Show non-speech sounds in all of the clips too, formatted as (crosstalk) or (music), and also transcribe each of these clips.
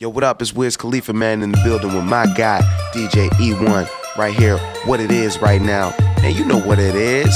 Yo, what up? It's Wiz Khalifa, man, in the building with my guy, DJ E1, right here. What it is right now. And you know what it is.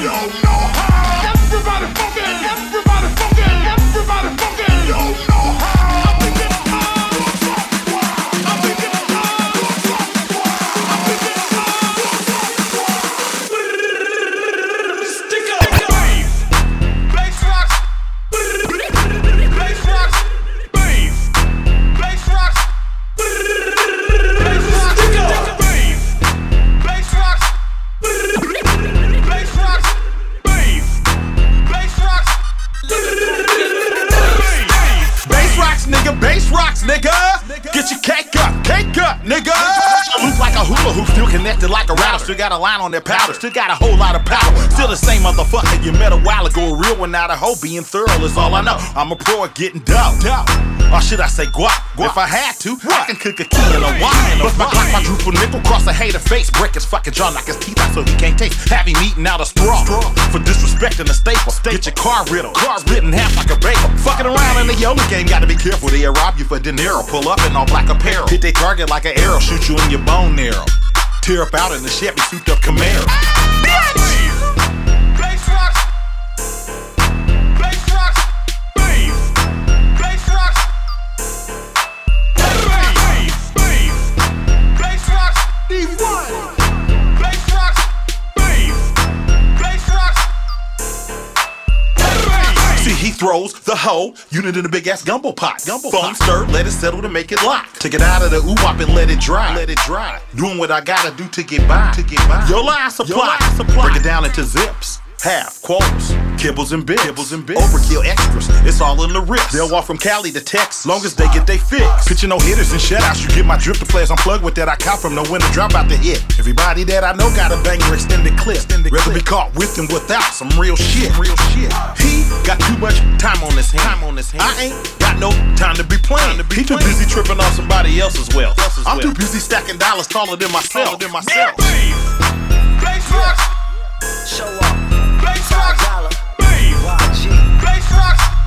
You know how. Got a line on their powder, still got a whole lot of power. Still the same motherfucker you met a while ago. A real one, not a hoe. Being thorough is all I know. I'm a pro at getting dope. Or should I say guap? If I had to, I can cook a key in a wine. Bust my clock, my droop nickel, cross a hater face, break his fucking jaw, knock his teeth out so he can't taste. Have him eating out a straw for disrespecting the staple. Get your car riddled, car split in half like a bagel. Fucking around in the YOLO game, gotta be careful. They'll rob you for De Niro. Pull up in all black apparel. Hit their target like an arrow, shoot you in your bone marrow. Tear up out in the Chevy souped up Camaro. Bass the hoe unit in a big ass gumbo pot. Gumbo Foam stir, let it settle to make it lock. Take it out of the ooh wop and let it dry. Let it dry. Doing what I gotta do to get by. To get by. Your line supply. supply. Break it down into zips. Half, quarters, kibbles and bits. Kibbles and bits. Overkill extras. It's all in the wrist. They'll walk from Cali to Texas. Long as they get they fix. Pitching no hitters and shutouts. You get my drip to players I'm plugged with that. I count from the winner drop out the hit. Everybody that I know got a banger extended clip. Rather be caught with than without some real shit. Real shit. He got too much time on his hand. Time on his hand. I ain't got no time to be playing. he too busy tripping on somebody else's wealth. I'm too busy stacking dollars taller than myself. Than myself. Bass rocks. Show up. Bass rocks. Dollar. Bass. Rocks.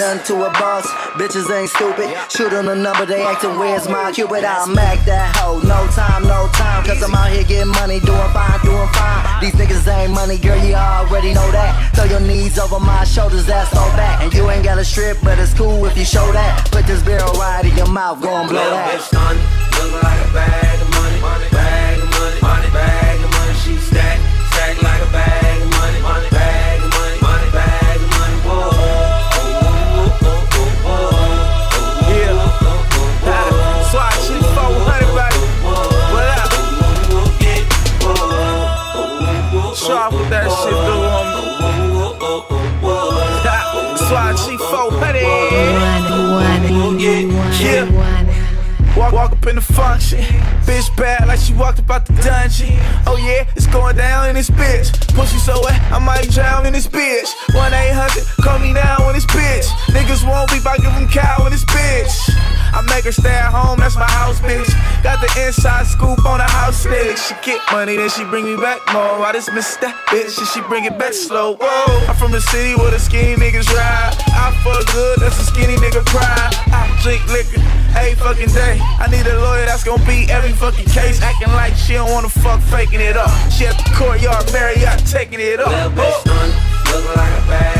Nothing to a boss, bitches ain't stupid. Shoot on the number, they acting where's my cupid? I'll mac that hoe, no time, no time. Cause I'm out here getting money, doing fine, doing fine. These niggas ain't money, girl, you already know that. Throw your knees over my shoulders, that's all back. And you ain't got a strip, but it's cool if you show that. Put this barrel right in your mouth, go and blow Little that. bitch. Look like a bag of money, money, bag in the function. Bitch bad like she walked about the dungeon. Oh yeah, it's going down in this bitch. Pussy so wet, I might drown in this bitch. 1 800, call me now in this bitch. Niggas won't be, I give them cow in this bitch. I make her stay at home, that's my house, bitch. Got the inside scoop on the house stick. She get money, then she bring me back more. I just miss that bitch, and she bring it back slow. Whoa, I'm from the city where the skinny niggas ride. I fuck good, that's a skinny nigga cry. I drink liquor every fucking day. I need a lawyer that's gonna beat every fucking case. Acting like she don't wanna fuck, faking it up. She at the courtyard, Marriott, taking it up. Little bitch done look like a bag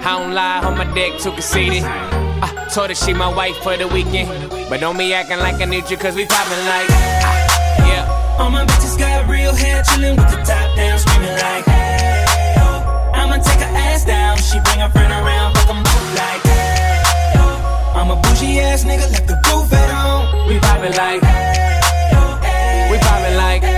I don't lie on my dick, too conceited. I told her she my wife for the weekend. But don't be acting like I need you, cause we poppin' like. ah, yeah. All my bitches got real hair, chillin' with the top down, screaming like, hey, yo. I'ma take her ass down, she bring her friend around, fuck 'em both like, hey, yo. I'm a bougie ass nigga, like the roof at home. We poppin' like. Hey, hey, We poppin' like.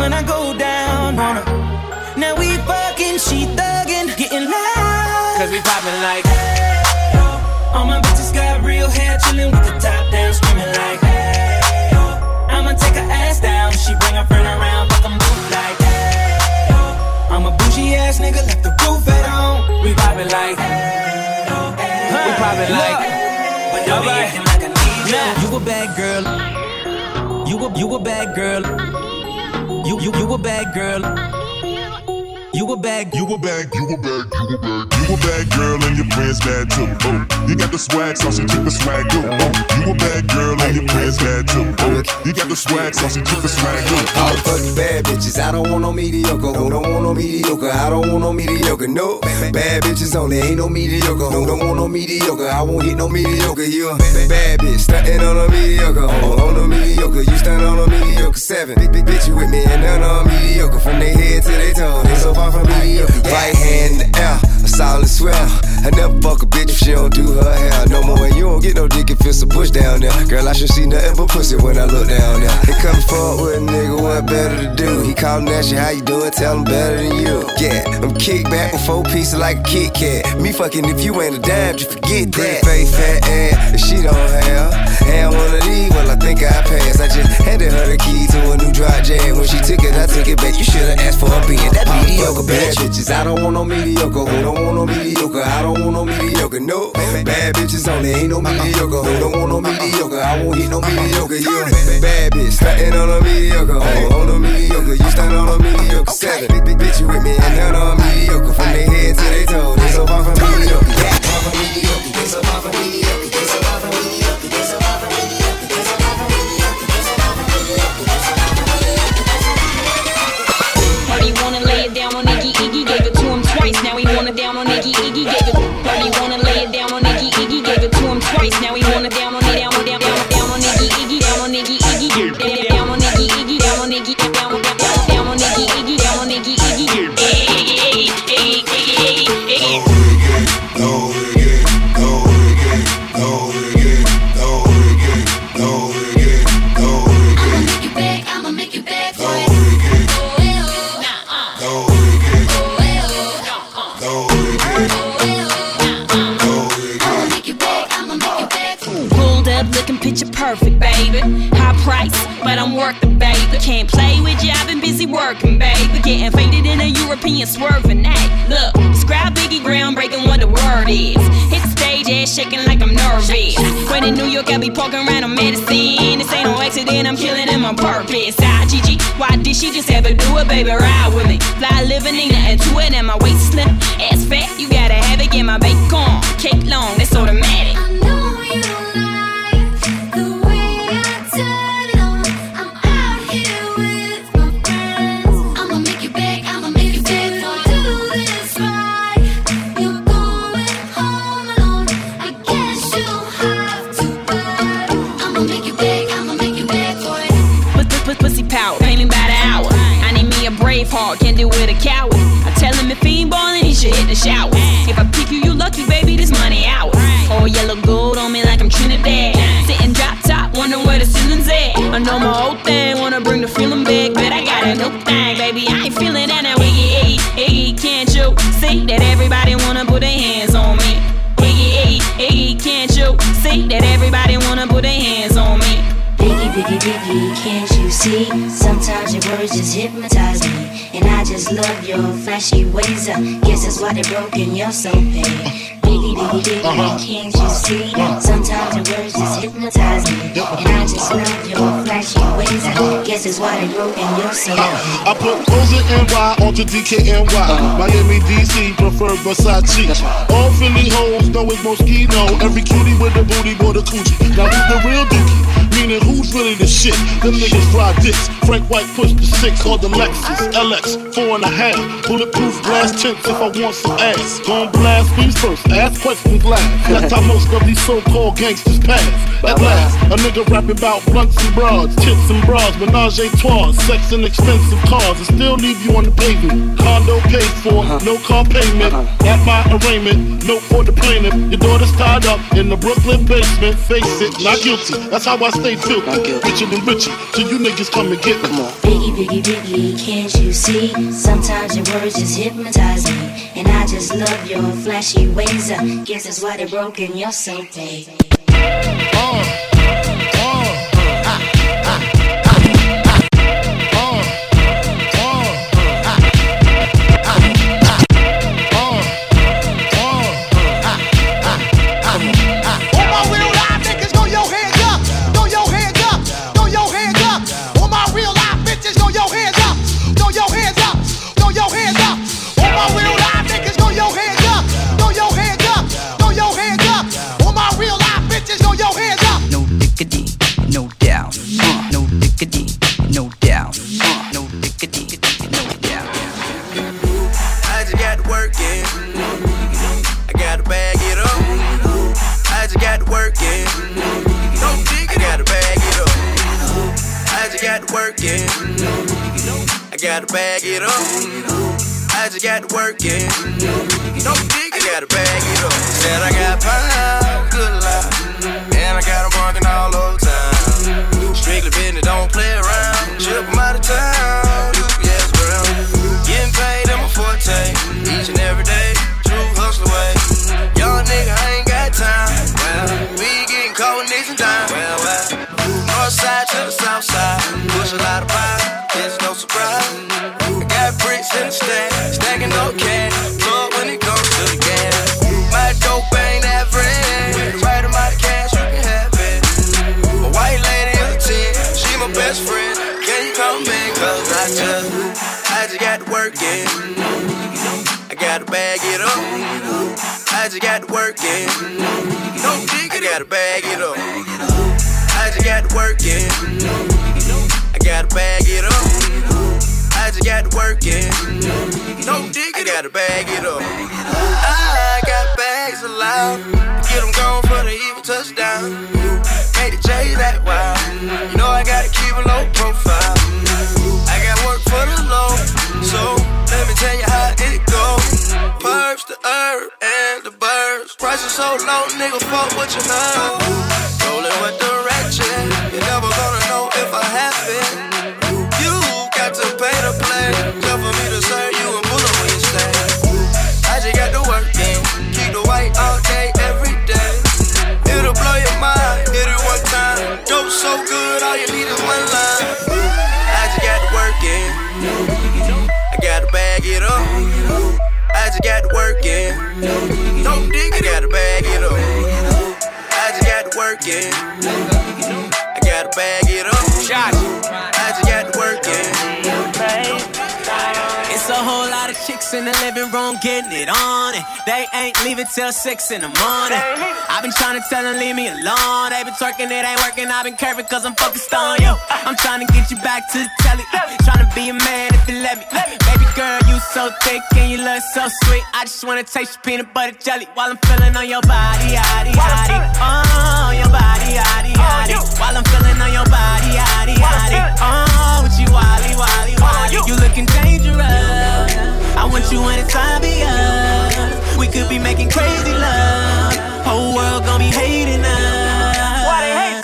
when I go down on her. Now we fucking, she thuggin', getting loud. Cause we poppin' like. All my bitches got real hair, chillin' with the top down, screaming like, hey, yo. I'ma take her ass down, she bring her friend around, fuck 'em both like, hey, yo. I'm a bougie ass nigga, left the roof at home. We poppin' like. We poppin' like. But don't be acting like I need you. You a bad girl. You a you a bad girl. You you you a bad girl. You a bad You a bad, you a bad, you a bad, you a bad girl and your friends bad too. Oh, you got the swag, so she keep the swag go. Oh, you a bad girl you got the swag, so she keep the. All fucking bad bitches, I don't want no mediocre. Don't want no mediocre? I don't want no mediocre. No, bad bitches only, ain't no mediocre. Don't want no mediocre? I won't hit no mediocre. You a bad bitch, stuntin' on a mediocre. On, a mediocre, you stunt on a mediocre. Seven, big, bitch, you with me and none on mediocre. From their head to their toe, they so far from mediocre. Right hand in solid swell. I never fuck a bitch if she don't do her hair. No more, and you don't get no dick if it's a bush down there. Girl, I should see nothing but pussy when I look down there. They come forward with a nigga, what better to do? He callin' at you, how you doing? Tell him better than you. Yeah, I'm kick back with four pieces like a Kit Kat. Me fucking if you ain't a dime, just forget that. Pretty face, fat ass, that she don't have. And one of these, well, I think I passed. I just handed her the key to a new dry jam. When she took it, I took it back. You should've asked for a being that mediocre bad bitches. I don't want no mediocre. Who don't want no mediocre? I don't want no mediocre. No, bad bitches only ain't no mediocre. Who don't want no mediocre? I won't hit no mediocre. You bad bitch, stuntin' on a mediocre. On, on a mediocre, you stand on a mediocre. Seven, big, big bitch, you with me and none on mediocre. From their head to their toe, they so far from mediocre. Yeah, far from mediocre. They so far nervous. When in New York, I be poking around on medicine. This ain't no accident, I'm killing him on purpose. Gigi, why did she just ever do it, baby? Ride with me. Fly living, ain't nothing to it, and my waist slim. Ass fat, you gotta have it, get my bacon. Cake long, that's automatic. Can't you see? Sometimes your words just hypnotize me. And I just love your flashy ways. I guess that's why they broke in your soul, babe. Biggie, biggie, biggie, uh-huh. can't you see? Uh-huh. Sometimes your words guess that's why they broke in your soul. Uh, I put Rosa NY onto DKNY. Miami, DC, prefer Versace. All Philly hoes know it's Moschino. Every cutie with a booty, boy, the coochie. Now who's the real dookie? Meaning who's really the shit? Them niggas ride dicks. Frank White pushed the six or the Lexus LX, four and a half. Bulletproof glass tints if I want some ass. Gon' blast me first, ask questions last. That's how (laughs) most of these so-called gangsters pass. At last, a nigga rapping about blunts and broads, tits and bras, menage a trois, sex and expensive cars, and still leave you on the pavement. Condo paid for, no car payment. At my arraignment, note for the plaintiff. Your daughter's tied up in the Brooklyn basement. Face it, not guilty. That's how I stay filthy. Richer than Richie, so you niggas come and get me. Biggie, biggie, biggie, can't you see? Sometimes your words just hypnotize me. And I just love your flashy ways. I guess that's why they're broke in your soul, babe. Uh. Got to work it. I gotta bag it up. I just got to work it. I gotta bag it up. Said I got pounds, work it. I gotta bag it up. I just got to work it. I gotta bag it up. I just got to work it. I gotta bag it up. I just got to work it. No dig, I gotta bag it up. I got bags allowed. Get them going for the even touchdown. Made the J that wild. You know I gotta keep a low profile. So let me tell you how it goes. Perps, the herb, and the birds. Prices so low, nigga, fuck what you heard. Rolling with the ratchet. You're never gonna know if I have it. You got to pay to play. Just for me to serve you pull up when you stay. I just got to work in. Keep the white all day, every day. It'll blow your mind. Hit it one time. Dope so good, all Shorty lead us one line. I just got to work in. I gotta bag it up. I just got to work in. I gotta bag it up. I just got to in the living room getting it on, and they ain't leaving till six in the morning. I've been trying to tell them leave me alone. They been twerking, it ain't working. I've been curving cause I'm focused on you. I'm trying to get you back to the telly. Trying to be a man if you let me. Baby girl, you so thick and you look so sweet. I just wanna taste your peanut butter jelly while I'm feeling on your body, yaddy, yaddy. Oh, your body, yaddy, yaddy. While I'm feeling on your body, yaddy, yaddy. Oh, with you, wally, wally, wally. You looking dangerous.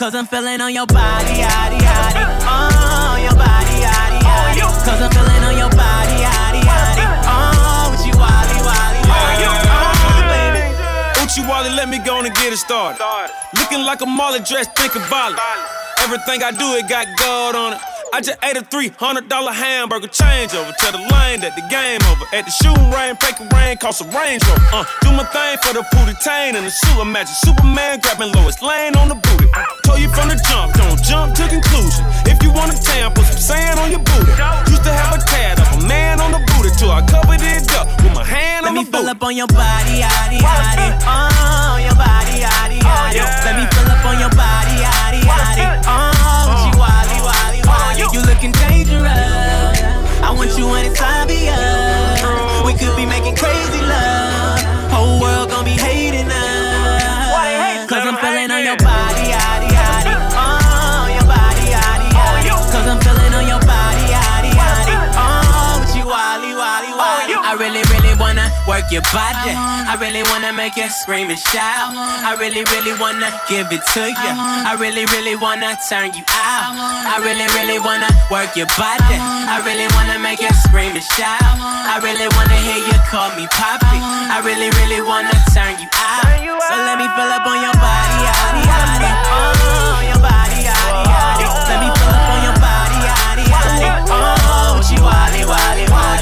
Cause I'm feeling on your body, yaddy, yaddy. Oh, your body, yaddy, yaddy. Oh, Cause I'm feeling on your body, yaddy, yaddy. Oh, with you, wally, wally, wally. Oh, baby. Uchi Wally, let me go on and get it started. Looking like a Marley dress, thinking violent. Everything I do, it got gold on it. I just ate a $300 hamburger changeover. Tell the lane that the game over. At the shooting range, fake rain, cost a Range Rover. Uh, do my thing for the booty tain and the shoe. Imagine Superman grabbing Lois Lane on the booty. Told you from the jump, don't jump to conclusion. If you want a tan, put some sand on your booty. Used to have a tad of a man on the booty till I covered it up with my hand Let on me the booty. fill up on your body, yaddy, yaddy. Oh, your body, yaddy, yaddy. Let me work your body. I really wanna make you scream and shout. I really, really wanna give it to you. I really, really wanna turn you out. I really, really wanna work your body. I really wanna make you scream and shout. I really wanna hear you call me poppy. I really, really wanna turn you out. So let me fill oh, up on your body, yaddy. Oh, your body, yaddy. Let me fill up on your body, yaddy. Oh, she wally, wally, wally.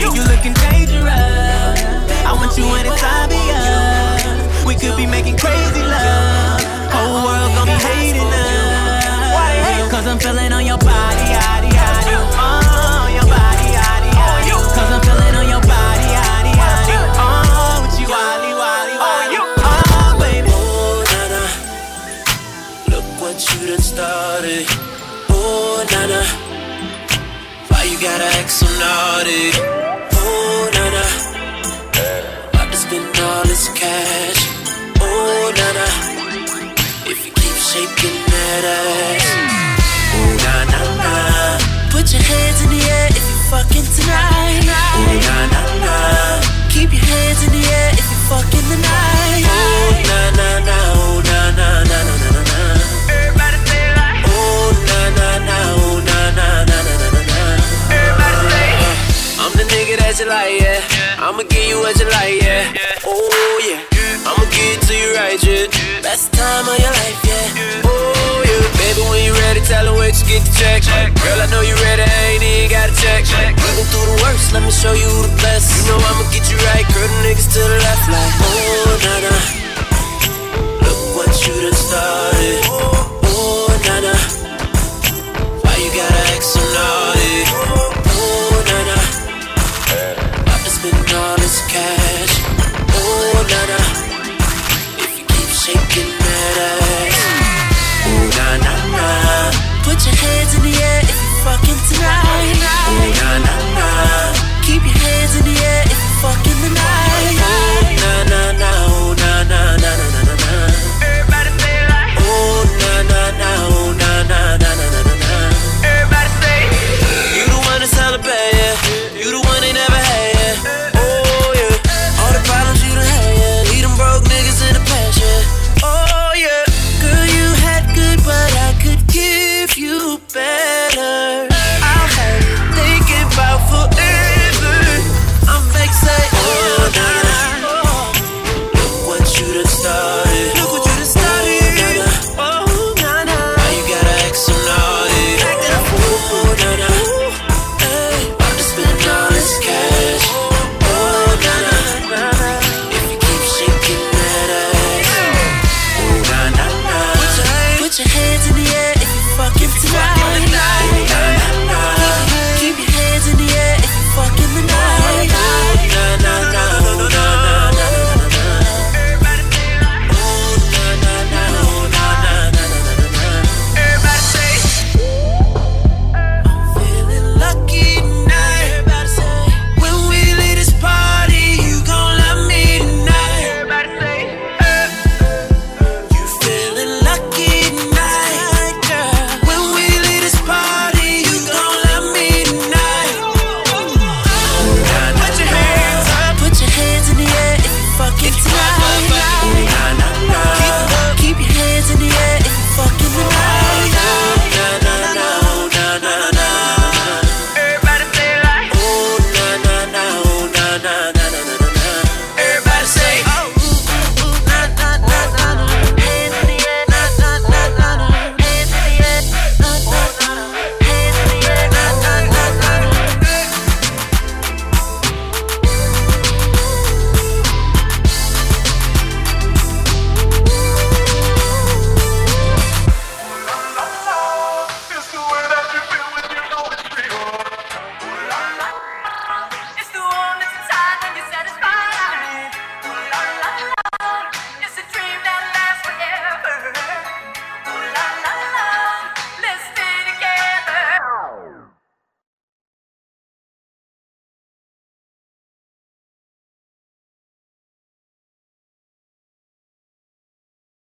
You like, yeah. I'ma give you what you like, yeah. Oh yeah. I'ma give it to you right, yeah. Best time of your life, yeah. Oh yeah. Baby, when you ready, tell her where you get the check. Girl, I know you ready, I ain't even got to check. Living through the worst, let me show you the best. You know I'ma get you right, girl. The niggas to the left, like oh na na.